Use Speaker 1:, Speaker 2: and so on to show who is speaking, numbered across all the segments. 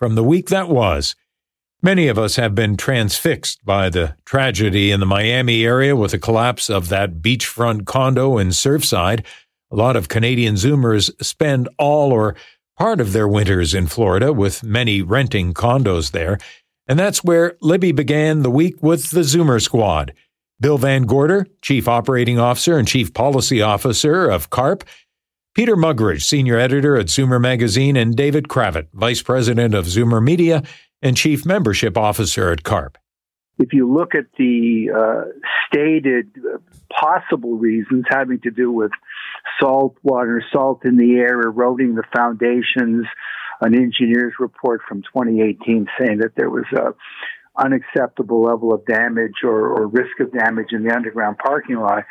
Speaker 1: from the week that was. Many of us have been transfixed by the tragedy in the Miami area with the collapse of that beachfront condo in Surfside. A lot of Canadian Zoomers spend all or part of their winters in Florida, with many renting condos there. And that's where Libby began the week with the Zoomer Squad. Bill Van Gorder, Chief Operating Officer and Chief Policy Officer of CARP, Peter Muggeridge, senior editor at Zoomer Magazine, and David Kravitz, vice president of Zoomer Media and chief membership officer at CARP.
Speaker 2: If you look at the uh, stated uh, possible reasons having to do with salt water, salt in the air, eroding the foundations, an engineer's report from 2018 saying that there was a unacceptable level of damage or, or risk of damage in the underground parking lot.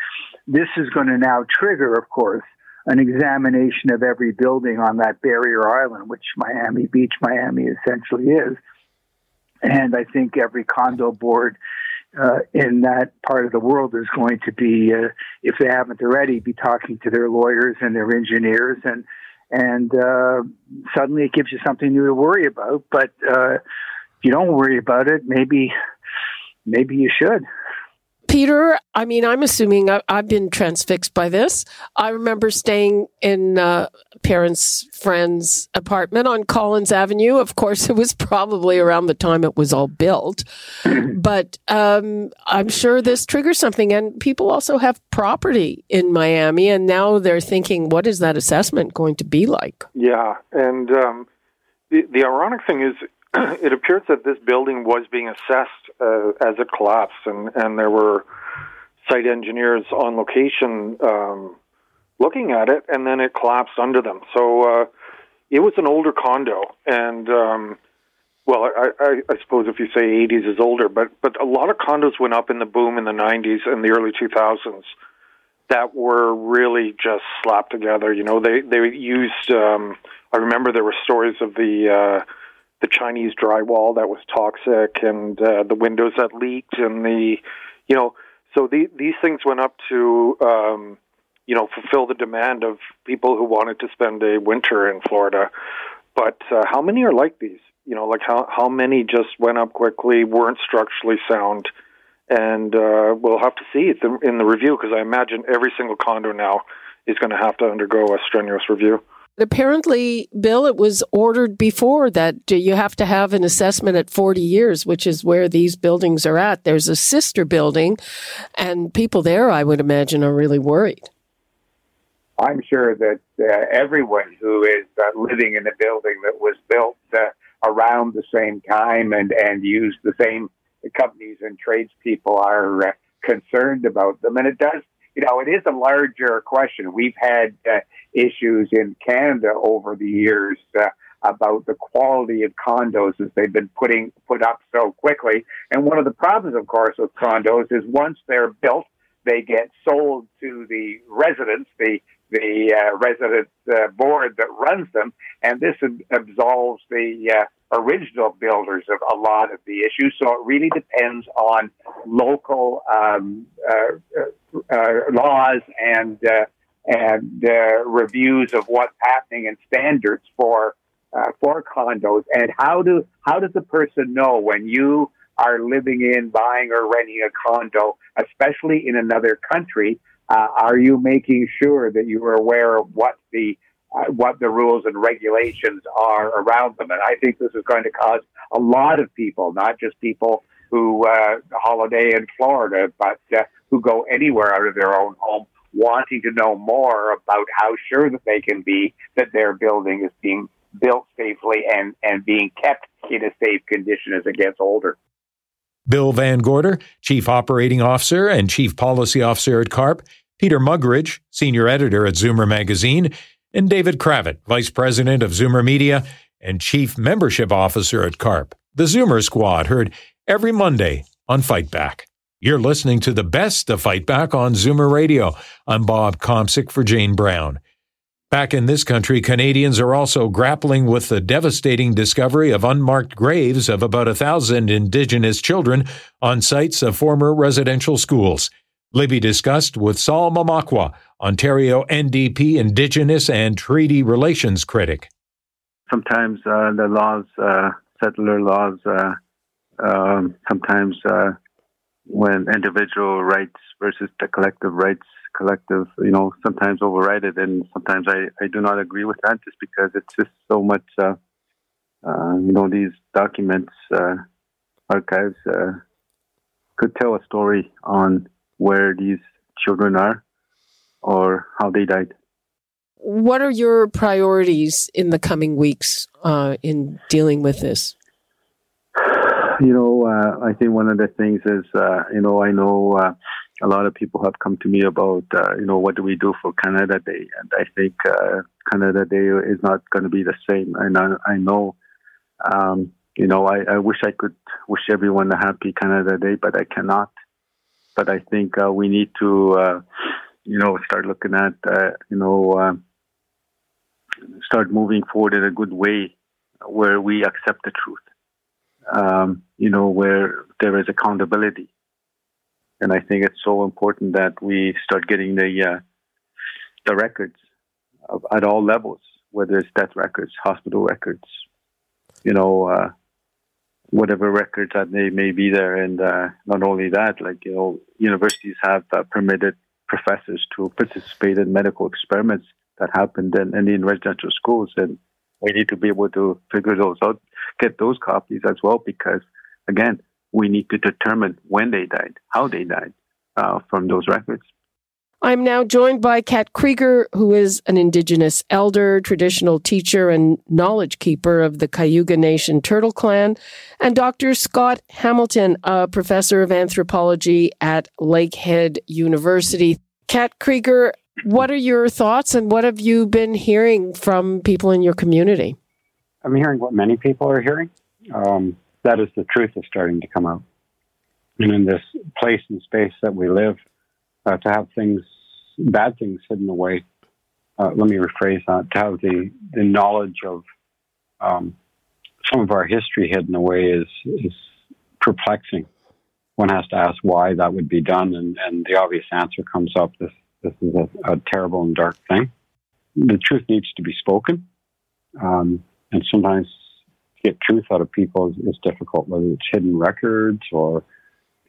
Speaker 2: This is going to now trigger, of course, an examination of every building on that barrier island, which Miami Beach, Miami essentially is. And I think every condo board uh, in that part of the world is going to be, uh, if they haven't already, be talking to their lawyers and their engineers, and and uh, suddenly it gives you something new to worry about. But uh, if you don't worry about it, maybe maybe you should.
Speaker 3: Peter, I mean, I'm assuming I, have been transfixed by this. I remember staying in uh, parents' friend's apartment on Collins Avenue. Of course, it was probably around the time it was all built, but um, I'm sure this triggers something. And people also have property in Miami, and now they're thinking, what is that assessment going to be like?
Speaker 4: Yeah, and um, the the ironic thing is, it appears that this building was being assessed uh, as it collapsed, and, and there were site engineers on location um, looking at it, and then it collapsed under them. So uh, it was an older condo, and um, well, I, I, I suppose if you say 80s is older, but but a lot of condos went up in the boom in the 90s and the early 2000s that were really just slapped together. You know, they they used. Um, I remember there were stories of the uh, the Chinese drywall that was toxic and uh, the windows that leaked and the, you know, so the, these things went up to, um, you know, fulfill the demand of people who wanted to spend a winter in Florida. But uh, how many are like these? You know, like how how many just went up quickly, weren't structurally sound, and uh, we'll have to see it in the review because I imagine every single condo now is going to have to undergo a strenuous review.
Speaker 3: Apparently, Bill, it was ordered before that you have to have an assessment at 40 years, which is where these buildings are at. There's a sister building, and people there, I would imagine, are really worried.
Speaker 5: I'm sure that uh, everyone who is uh, living in a building that was built uh, around the same time and, and used the same companies and tradespeople are uh, concerned about them. And it does you know, it is a larger question. We've had uh, issues in Canada over the years uh, about the quality of condos as they've been putting put up so quickly. And one of the problems, of course, with condos is once they're built, they get sold to the residents, the the uh, resident uh, board that runs them, and this absolves the uh, original builders of a lot of the issues. So it really depends on local um, uh, uh, uh laws and uh, and uh, reviews of what's happening and standards for for condos. And how do how does the person know when you are living in, buying, or renting a condo, especially in another country? are you making sure that you are aware of what the uh, what the rules and regulations are around them. And I think this is going to cause a lot of people, not just people who uh, holiday in Florida, but uh, who go anywhere out of their own home, wanting to know more about how sure that they can be that their building is being built safely and, and being kept in a safe condition as it gets older.
Speaker 1: Bill Van Gorder, Chief Operating Officer and Chief Policy Officer at CARP, Peter Muggeridge, Senior Editor at Zoomer Magazine, and David Kravitz, Vice President of Zoomer Media and Chief Membership Officer at CARP. The Zoomer Squad heard every Monday on Fight Back. You're listening to the best of Fight Back on Zoomer Radio. I'm Bob Komsic for Jane Brown. Back in this country, Canadians are also grappling with the devastating discovery of unmarked graves of about a thousand Indigenous children on sites of former residential schools. Libby discussed with Sol Mamakwa, Ontario NDP Indigenous and Treaty Relations critic.
Speaker 2: Sometimes uh, the laws, uh, settler laws, uh, um, sometimes uh, when individual rights versus the collective rights collective, you know, sometimes override it, and sometimes I, I do not agree with that just because it's just so much, uh, uh, you know, these documents, archives could tell a story on where these children are or how they died.
Speaker 3: What are your priorities in the coming weeks uh, in dealing with this?
Speaker 2: You know, uh, I think one of the things is, you know, I know a lot of people have come to me about, uh, you know, what do we do for Canada Day? And I think uh, Canada Day is not going to be the same. And I, I know, um, you know, I, I, wish I could wish everyone a happy Canada Day, but I cannot. But I think uh, we need to, uh, you know, start looking at, uh, you know, uh, start moving forward in a good way where we accept the truth, um, you know, where there is accountability and I think it's so important that we start getting the uh, the records of, at all levels, whether it's death records, hospital records, you know, uh, whatever records that they may be there. And uh, not only that, like you know, universities have uh, permitted professors to participate in medical experiments that happened in, in residential schools, and we need to be able to figure those out, get those copies as well, because again, we need to determine when they died, how they died uh, from those records.
Speaker 3: I'm now joined by Kat Krieger, who is an Indigenous elder, traditional teacher, and knowledge keeper of the Cayuga Nation Turtle Clan, and Dr. Scott Hamilton, a professor of anthropology at Lakehead University. Kat Krieger, what are your thoughts and what have you been hearing from people in your community?
Speaker 6: I'm hearing what many people are hearing. Um, that is the truth is starting to come out. And in this place and space that we live, uh, to have things, bad things hidden away, uh, let me rephrase that, to have the, the knowledge of um, some of our history hidden away is, is perplexing. One has to ask why that would be done, and, and the obvious answer comes up this, this is a, a terrible and dark thing. The truth needs to be spoken. Um, and sometimes get truth out of people is, is difficult, whether it's hidden records or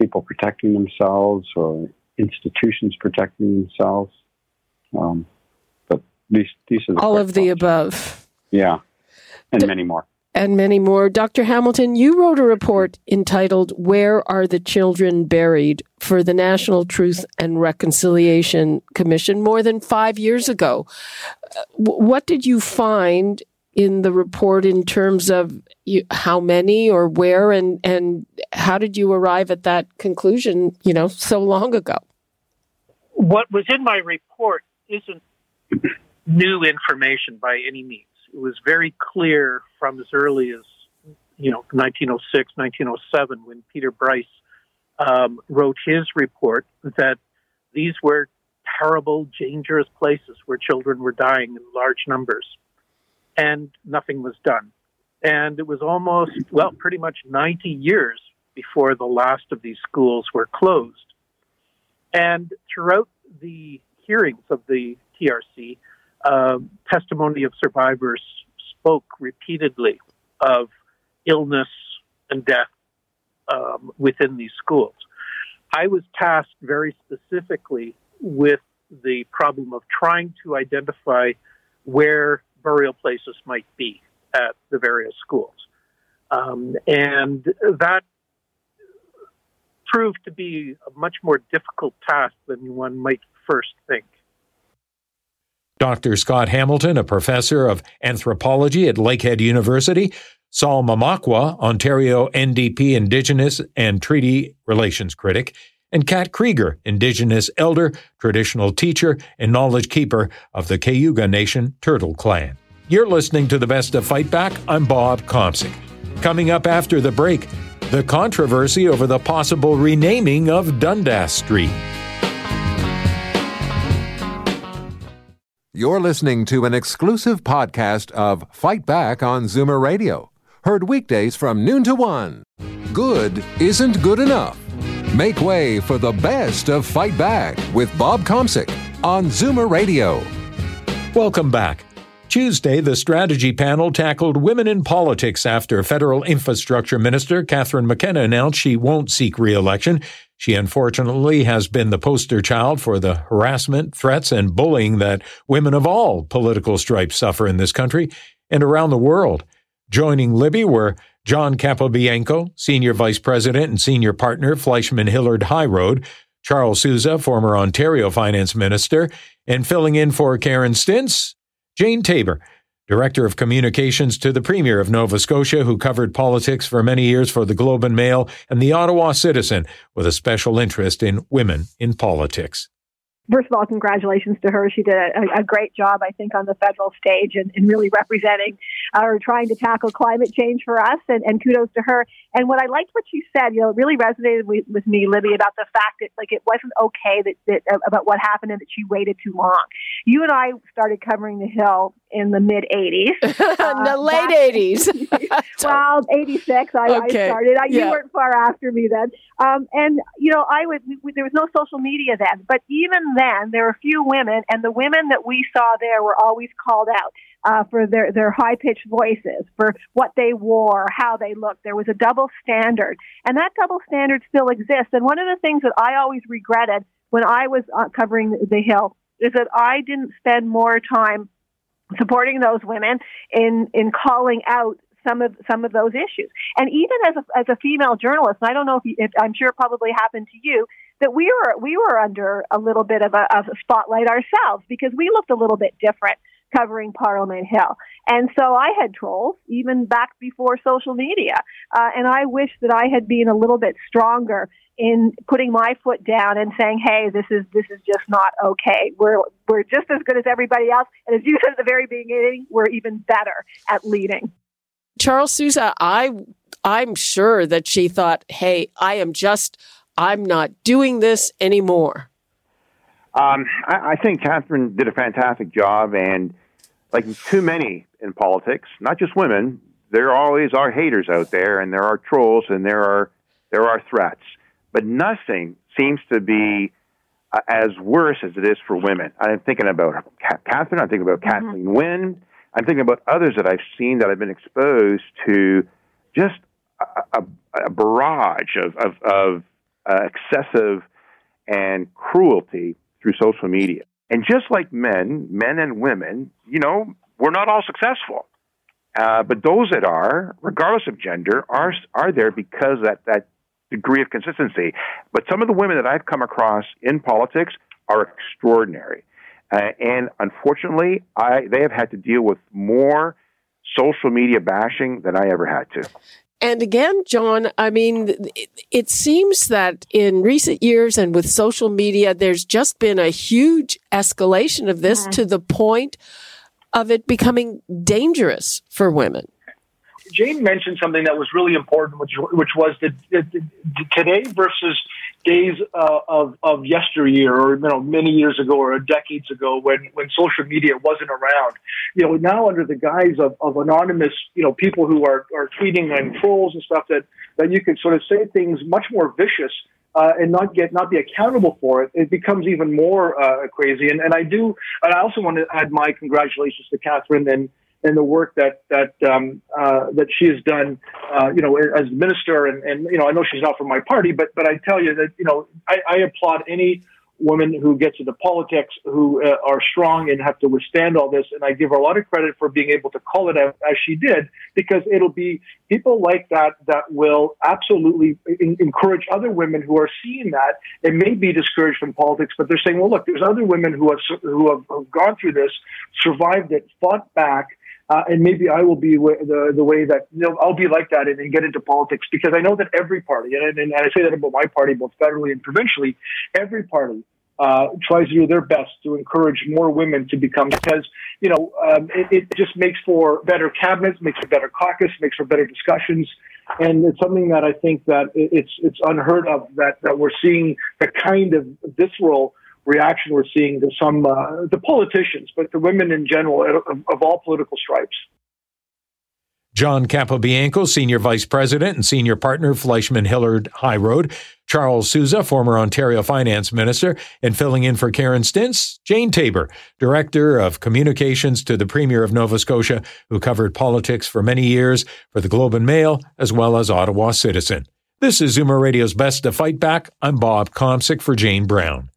Speaker 6: people protecting themselves or institutions protecting themselves. Um, but these these are the
Speaker 3: all of the above.
Speaker 6: Yeah, and many more.
Speaker 3: And many more. Dr. Hamilton, you wrote a report entitled "Where Are the Children Buried?" for the National Truth and Reconciliation Commission more than five years ago. Uh, what did you find in the report in terms of you, how many or where and and how did you arrive at that conclusion you know so long ago
Speaker 7: what was in my report isn't new information by any means it was very clear from as early as you know 1906 1907 when peter bryce um, wrote his report that these were terrible dangerous places where children were dying in large numbers and nothing was done. And it was almost, well, pretty much 90 years before the last of these schools were closed. And throughout the hearings of the TRC, uh, testimony of survivors spoke repeatedly of illness and death um, within these schools. I was tasked very specifically with the problem of trying to identify where burial places might be at the various schools. Um, and that proved to be a much more difficult task than one might first think.
Speaker 1: Dr. Scott Hamilton, a professor of anthropology at Lakehead University, Sol Mamakwa, Ontario NDP Indigenous and Treaty Relations critic, and Kat Krieger, Indigenous elder, traditional teacher, and knowledge keeper of the Cayuga Nation Turtle Clan. You're listening to the best of Fight Back. I'm Bob Komsic. Coming up after the break, the controversy over the possible renaming of Dundas Street.
Speaker 8: You're listening to an exclusive podcast of Fight Back on Zoomer Radio, heard weekdays from noon to one. Good isn't good enough. Make way for the best of Fight Back with Bob Komsic on Zoomer Radio.
Speaker 1: Welcome back. Tuesday, the strategy panel tackled women in politics after federal infrastructure minister Catherine McKenna announced she won't seek re-election. She unfortunately has been the poster child for the harassment, threats, and bullying that women of all political stripes suffer in this country and around the world. Joining Libby were John Capobianco, Senior Vice President and Senior Partner, Fleishman Hillard High Road, Charles Sousa, former Ontario Finance Minister, and filling in for Karen Stintz, Jane Taber, Director of Communications to the Premier of Nova Scotia, who covered politics for many years for the Globe and Mail and the Ottawa Citizen, with a special interest in women in politics
Speaker 9: first of all, congratulations to her. She did a, a great job, I think, on the federal stage and, and really representing or trying to tackle climate change for us. And, and kudos to her. And what I liked what she said, you know, really resonated with, with me, Libby, about the fact that like it wasn't okay that, that about what happened and that she waited too long. You and I started covering the Hill in the mid '80s,
Speaker 3: uh, the late
Speaker 9: '80s. well, '86. I, okay. I started. I, yeah. You weren't far after me then. Um, and you know, I would. We, there was no social media then, but even then, there were a few women, and the women that we saw there were always called out uh, for their, their high pitched voices, for what they wore, how they looked. There was a double standard. And that double standard still exists. And one of the things that I always regretted when I was uh, covering the Hill is that I didn't spend more time supporting those women in, in calling out some of some of those issues. And even as a, as a female journalist, and I don't know if, you, if I'm sure it probably happened to you, that we were we were under a little bit of a, of a spotlight ourselves because we looked a little bit different covering Parliament Hill. And so I had trolls even back before social media. Uh, and I wish that I had been a little bit stronger in putting my foot down and saying, "Hey, this is this is just not okay. We're we're just as good as everybody else, and as you said at the very beginning, we're even better at leading."
Speaker 3: Charles Sousa, I I'm sure that she thought, "Hey, I am just I'm not doing this anymore."
Speaker 10: Um, I, I think Catherine did a fantastic job, and like too many in politics, not just women, there always are haters out there, and there are trolls, and there are there are threats. But nothing seems to be uh, as worse as it is for women. I'm thinking about Catherine. I'm thinking about mm-hmm. Kathleen Wynne. I'm thinking about others that I've seen that I've been exposed to just a, a, a barrage of, of, of uh, excessive and cruelty through social media. And just like men, men and women, you know, we're not all successful. Uh, but those that are, regardless of gender, are are there because that that degree of consistency. But some of the women that I've come across in politics are extraordinary, uh, and unfortunately, I they have had to deal with more social media bashing than I ever had to.
Speaker 3: And again, John, I mean, it seems that in recent years and with social media, there's just been a huge escalation of this to the point of it becoming dangerous for women.
Speaker 11: Jane mentioned something that was really important, which which was that today versus days uh, of of yesteryear, or you know, many years ago or decades ago, when when social media wasn't around. You know, now under the guise of, of anonymous, you know, people who are are tweeting and trolls and stuff that that you can sort of say things much more vicious uh, and not get not be accountable for it, it becomes even more uh, crazy. And, and I do, and I also want to add my congratulations to Catherine and and the work that that um, uh, that she has done, uh, you know, as minister. And, and you know, I know she's not from my party, but but I tell you that you know, I, I applaud any woman who gets into politics who uh, are strong and have to withstand all this. And I give her a lot of credit for being able to call it out as she did, because it'll be people like that that will absolutely in- encourage other women who are seeing that and may be discouraged from politics, but they're saying, well, look, there's other women who have who have, have gone through this, survived it, fought back uh, and maybe I will be the the way that you know I'll be like that and, and get into politics because I know that every party and, and, I say that about my party both federally and provincially, every party uh, tries to do their best to encourage more women to become because you know um, it, it, just makes for better cabinets, makes for better caucus, makes for better discussions, and it's something that I think that it's it's unheard of that that we're seeing the kind of visceral reaction we're seeing to some uh, the politicians, but the women in general of, of all political stripes.
Speaker 1: John Capobianco, Senior Vice President and Senior Partner, Fleishman Hillard High Road. Charles Sousa, former Ontario Finance Minister. And filling in for Karen Stintz, Jane Taber, Director of Communications to the Premier of Nova Scotia, who covered politics for many years for the Globe and Mail as well as Ottawa Citizen. This is Zoomer Radio's Best to Fight Back. I'm Bob Komsic for Jane Brown.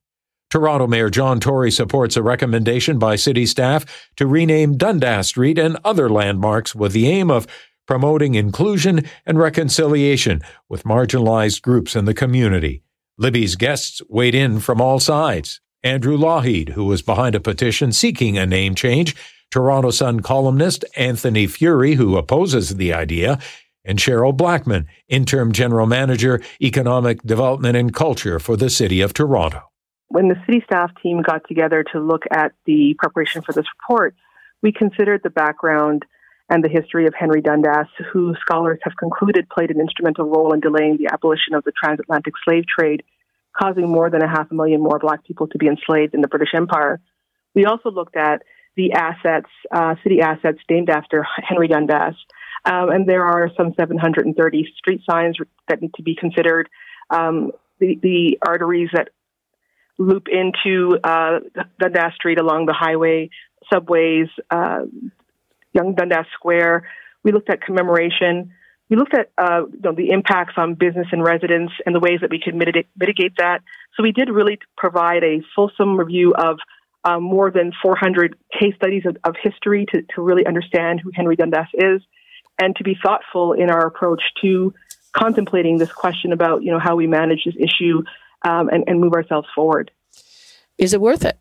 Speaker 1: Toronto Mayor John Tory supports a recommendation by city staff to rename Dundas Street and other landmarks with the aim of promoting inclusion and reconciliation with marginalized groups in the community. Libby's guests weighed in from all sides. Andrew Lougheed, who was behind a petition seeking a name change, Toronto Sun columnist Anthony Furey, who opposes the idea, and Cheryl Blackman, interim general manager, economic development and culture for the city of Toronto
Speaker 12: when the city staff team got together to look at the preparation for this report, we considered the background and the history of Henry Dundas, who scholars have concluded played an instrumental role in delaying the abolition of the transatlantic slave trade, causing more than a half a million more black people to be enslaved in the British Empire. We also looked at the assets, uh, city assets named after Henry Dundas. Um, and there are some 730 street signs that need to be considered. Um, the, the arteries that loop into uh, Dundas Street along the highway, subways, uh, Yonge Dundas Square. We looked at commemoration. We looked at uh, you know, the impacts on business and residents and the ways that we could mitigate, mitigate that. So we did really provide a fulsome review of uh, more than 400 case studies of, of history to, to really understand who Henry Dundas is and to be thoughtful in our approach to contemplating this question about you know how we manage this issue um, and, and move ourselves forward.
Speaker 3: Is it worth it?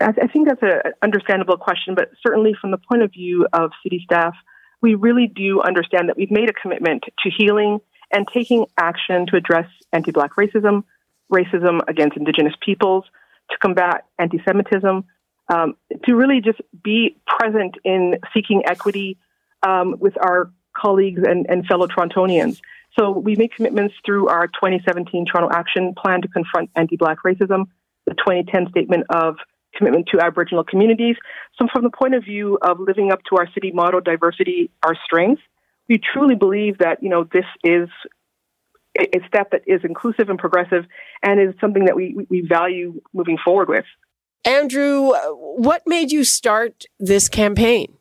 Speaker 12: I, I think that's an understandable question, but certainly from the point of view of city staff, we really do understand that we've made a commitment to healing and taking action to address anti Black racism, racism against Indigenous peoples, to combat anti Semitism, um, to really just be present in seeking equity um, with our colleagues and, and fellow Torontonians. So we made commitments through our 2017 Toronto Action Plan to confront anti-Black racism, the 2010 Statement of Commitment to Aboriginal Communities. So from the point of view of living up to our city motto, diversity, our strength, we truly believe that, you know, this is a step that is inclusive and progressive and is something that we, we value moving forward with.
Speaker 3: Andrew, what made you start this campaign?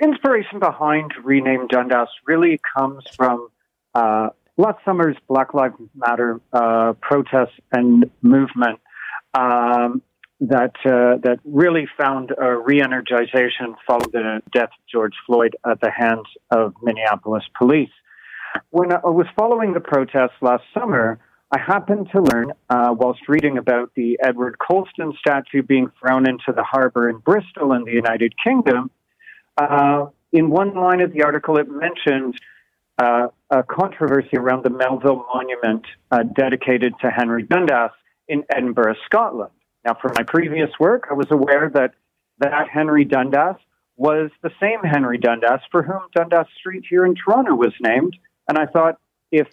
Speaker 13: Inspiration behind Rename Dundas really comes from uh, last summer's Black Lives Matter uh, protest and movement um, that uh, that really found a re-energization following the death of George Floyd at the hands of Minneapolis police. When I was following the protests last summer, I happened to learn, uh, whilst reading about the Edward Colston statue being thrown into the harbor in Bristol in the United Kingdom, uh, in one line of the article, it mentioned uh, a controversy around the Melville Monument uh, dedicated to Henry Dundas in Edinburgh, Scotland. Now, from my previous work, I was aware that that Henry Dundas was the same Henry Dundas for whom Dundas Street here in Toronto was named. And I thought, if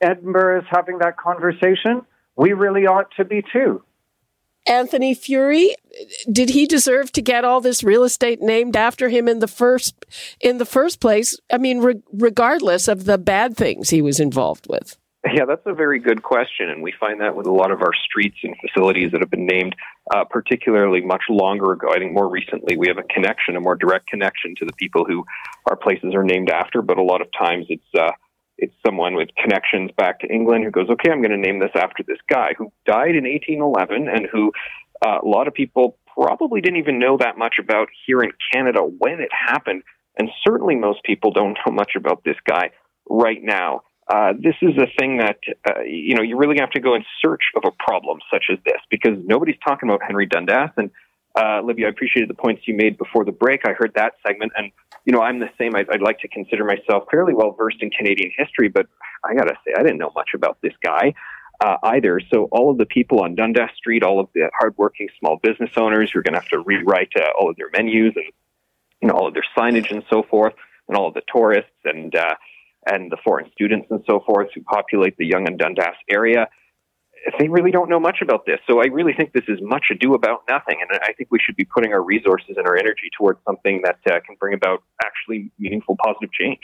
Speaker 13: Edinburgh is having that conversation, we really ought to be too.
Speaker 3: Anthony Furey, did he deserve to get all this real estate named after him in the first in the first place? I mean, re- regardless of the bad things he was involved with.
Speaker 14: Yeah, that's a very good question, and we find that with a lot of our streets and facilities that have been named, uh, particularly much longer ago. I think more recently we have a connection, a more direct connection to the people who our places are named after. But a lot of times it's uh, it's someone with connections back to England who goes, okay, I'm going to name this after this guy who died in 1811 and who uh, a lot of people probably didn't even know that much about here in Canada when it happened. And certainly most people don't know much about this guy right now. Uh, this is a thing that, uh, you know, you really have to go in search of a problem such as this because nobody's talking about Henry Dundas. And uh, Libby, I appreciated the points you made before the break. I heard that segment, and you know, I'm the same. I'd, I'd like to consider myself fairly well versed in Canadian history, but I got to say, I didn't know much about this guy. uh, either. So all of the people on Dundas Street, all of the hardworking small business owners who are going to have to rewrite uh, all of their menus and you know all of their signage and so forth, and all of the tourists and uh, and the foreign students and so forth who populate the Yonge and Dundas area. They really don't know much about this. So I really think this is much ado about nothing. And I think we should be putting our resources and our energy towards something that uh, can bring about actually meaningful positive change.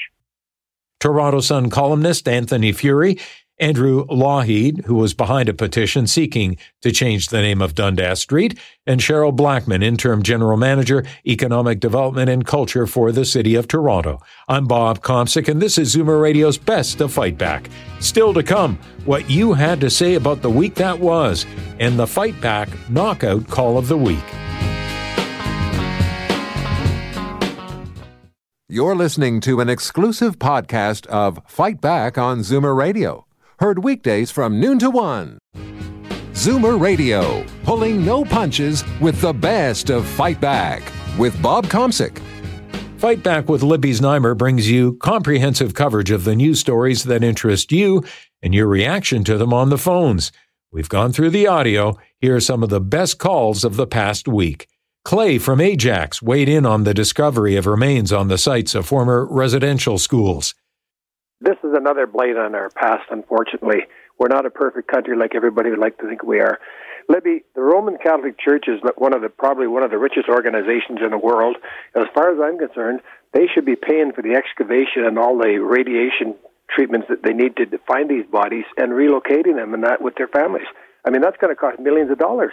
Speaker 1: Toronto Sun columnist Anthony Furey Andrew Lougheed, who was behind a petition seeking to change the name of Dundas Street, and Cheryl Blackman, interim general manager, economic development and culture for the city of Toronto. I'm Bob Komsic, and this is Zoomer Radio's Best of Fight Back. Still to come, what you had to say about the week that was, and the Fight Back Knockout Call of the Week.
Speaker 8: You're listening to an exclusive podcast of Fight Back on Zoomer Radio. Heard weekdays from noon to one. Zoomer Radio, pulling no punches with the best of Fight Back with Bob Komsic.
Speaker 1: Fight Back with Libby Znaimer brings you comprehensive coverage of the news stories that interest you and your reaction to them on the phones. We've gone through the audio. Here are some of the best calls of the past week. Clay from Ajax weighed in on the discovery of remains on the sites of former residential schools
Speaker 15: this is another blight on our past, unfortunately. We're not a perfect country like everybody would like to think we are. Libby, the Roman Catholic Church is one of the probably one of the richest organizations in the world. As far as I'm concerned, they should be paying for the excavation and all the radiation treatments that they need to find these bodies and relocating them and that with their families. I mean, that's going to cost millions of dollars.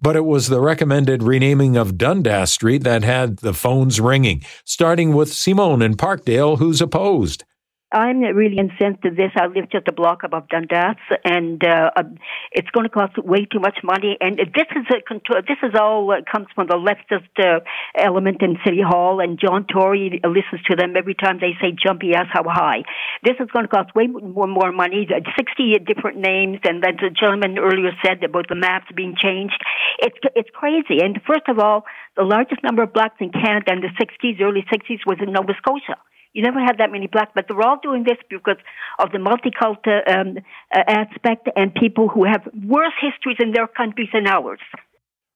Speaker 1: But it was the recommended renaming of Dundas Street that had the phones ringing, starting with Simone in Parkdale, who's opposed.
Speaker 16: I'm really incensed at this. I live just a block above Dundas, and uh, um, it's going to cost way too much money. And this is a. This is all uh, comes from the leftist uh, element in City Hall, and John Tory listens to them every time they say "jumpy ass how high." This is going to cost way more, more money. Sixty different names, and then the gentleman earlier said about the maps being changed. It's it's crazy. And first of all, the largest number of blacks in Canada in the '60s, early '60s, was in Nova Scotia. You never had that many blacks, but they're all doing this because of the multicultural um, uh, aspect and people who have worse histories in their countries than ours.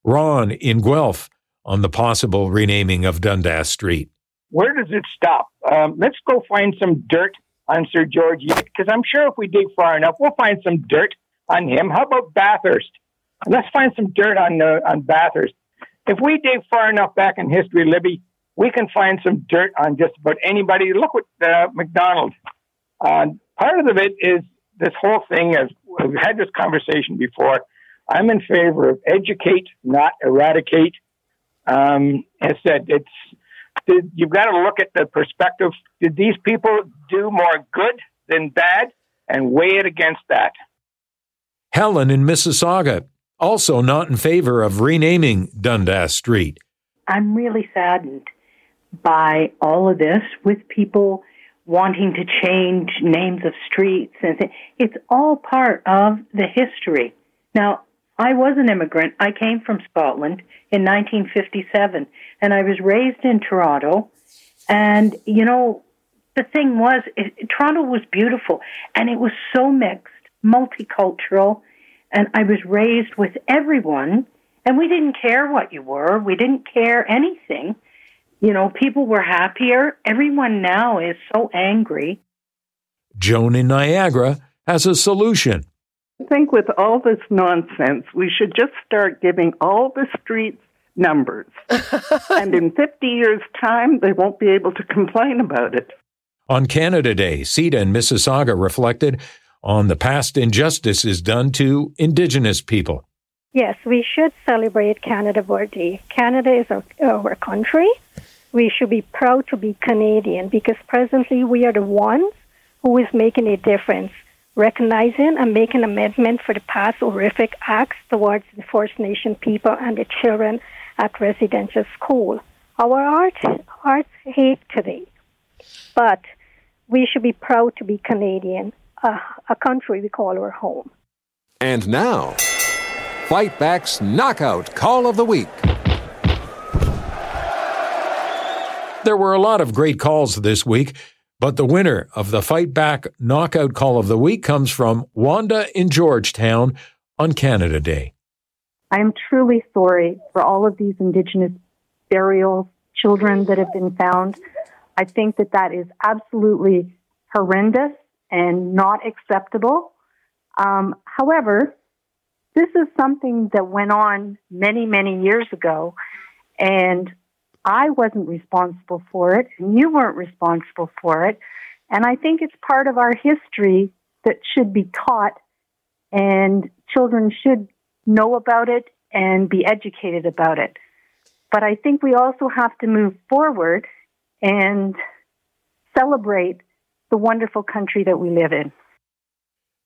Speaker 1: Ron in Guelph on the possible renaming of Dundas Street.
Speaker 17: Where does it stop? Um, let's go find some dirt on Sir George because I'm sure if we dig far enough, we'll find some dirt on him. How about Bathurst? Let's find some dirt on uh, on Bathurst. If we dig far enough back in history, Libby, we can find some dirt on just about anybody. Look at uh, Macdonald. Uh, part of it is this whole thing, as we've had this conversation before. I'm in favor of educate, not eradicate. Um, as said, it's did, you've got to look at the perspective. Did these people do more good than bad, and weigh it against that?
Speaker 1: Helen in Mississauga, also not in favor of renaming Dundas Street.
Speaker 18: I'm really saddened by all of this with people wanting to change names of streets and th- it's all part of the history. Now, I was an immigrant. I came from Scotland in 1957 and I was raised in Toronto. And, you know, the thing was, it, Toronto was beautiful and it was so mixed, multicultural. And I was raised with everyone and we didn't care what you were. We didn't care anything. You know, people were happier. Everyone now is so angry.
Speaker 1: Joan in Niagara has a solution.
Speaker 19: I think with all this nonsense, we should just start giving all the streets numbers. and in 50 years' time, they won't be able to complain about it.
Speaker 1: On Canada Day, CIDA and Mississauga reflected on the past injustices done to Indigenous people.
Speaker 20: Yes, we should celebrate Canada Day. Canada is our, our country we should be proud to be Canadian because presently we are the ones who is making a difference, recognizing and making amendment for the past horrific acts towards the First Nation people and the children at residential school. Our heart, hearts hate today, but we should be proud to be Canadian, a country we call our home.
Speaker 8: And now, Fight Back's Knockout Call of the Week.
Speaker 1: There were a lot of great calls this week, But the winner of the Fight Back Knockout Call of the Week comes from Wanda in Georgetown on Canada Day.
Speaker 21: I am truly sorry for all of these Indigenous burials, children that have been found. I think that that is absolutely horrendous and not acceptable. Um, however, this is something that went on many, many years ago, and I wasn't responsible for it, and you weren't responsible for it. And I think it's part of our history that should be taught, and children should know about it and be educated about it. But I think we also have to move forward and celebrate the wonderful country that we live in.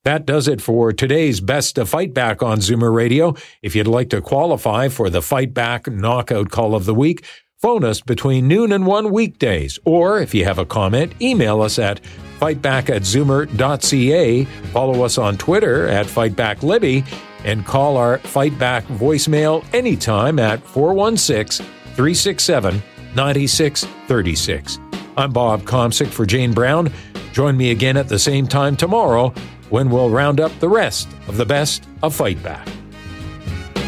Speaker 1: That does it for today's Best of Fight Back on Zoomer Radio. If you'd like to qualify for the Fight Back Knockout Call of the Week, phone us between noon and 1 weekdays. Or if you have a comment, email us at fightback at zoomer.ca, follow us on Twitter at FightbackLibby, and call our Fightback voicemail anytime at 416 367 9636. I'm Bob Komsic for Jane Brown. Join me again at the same time tomorrow when we'll round up the rest of the best of Fight Back.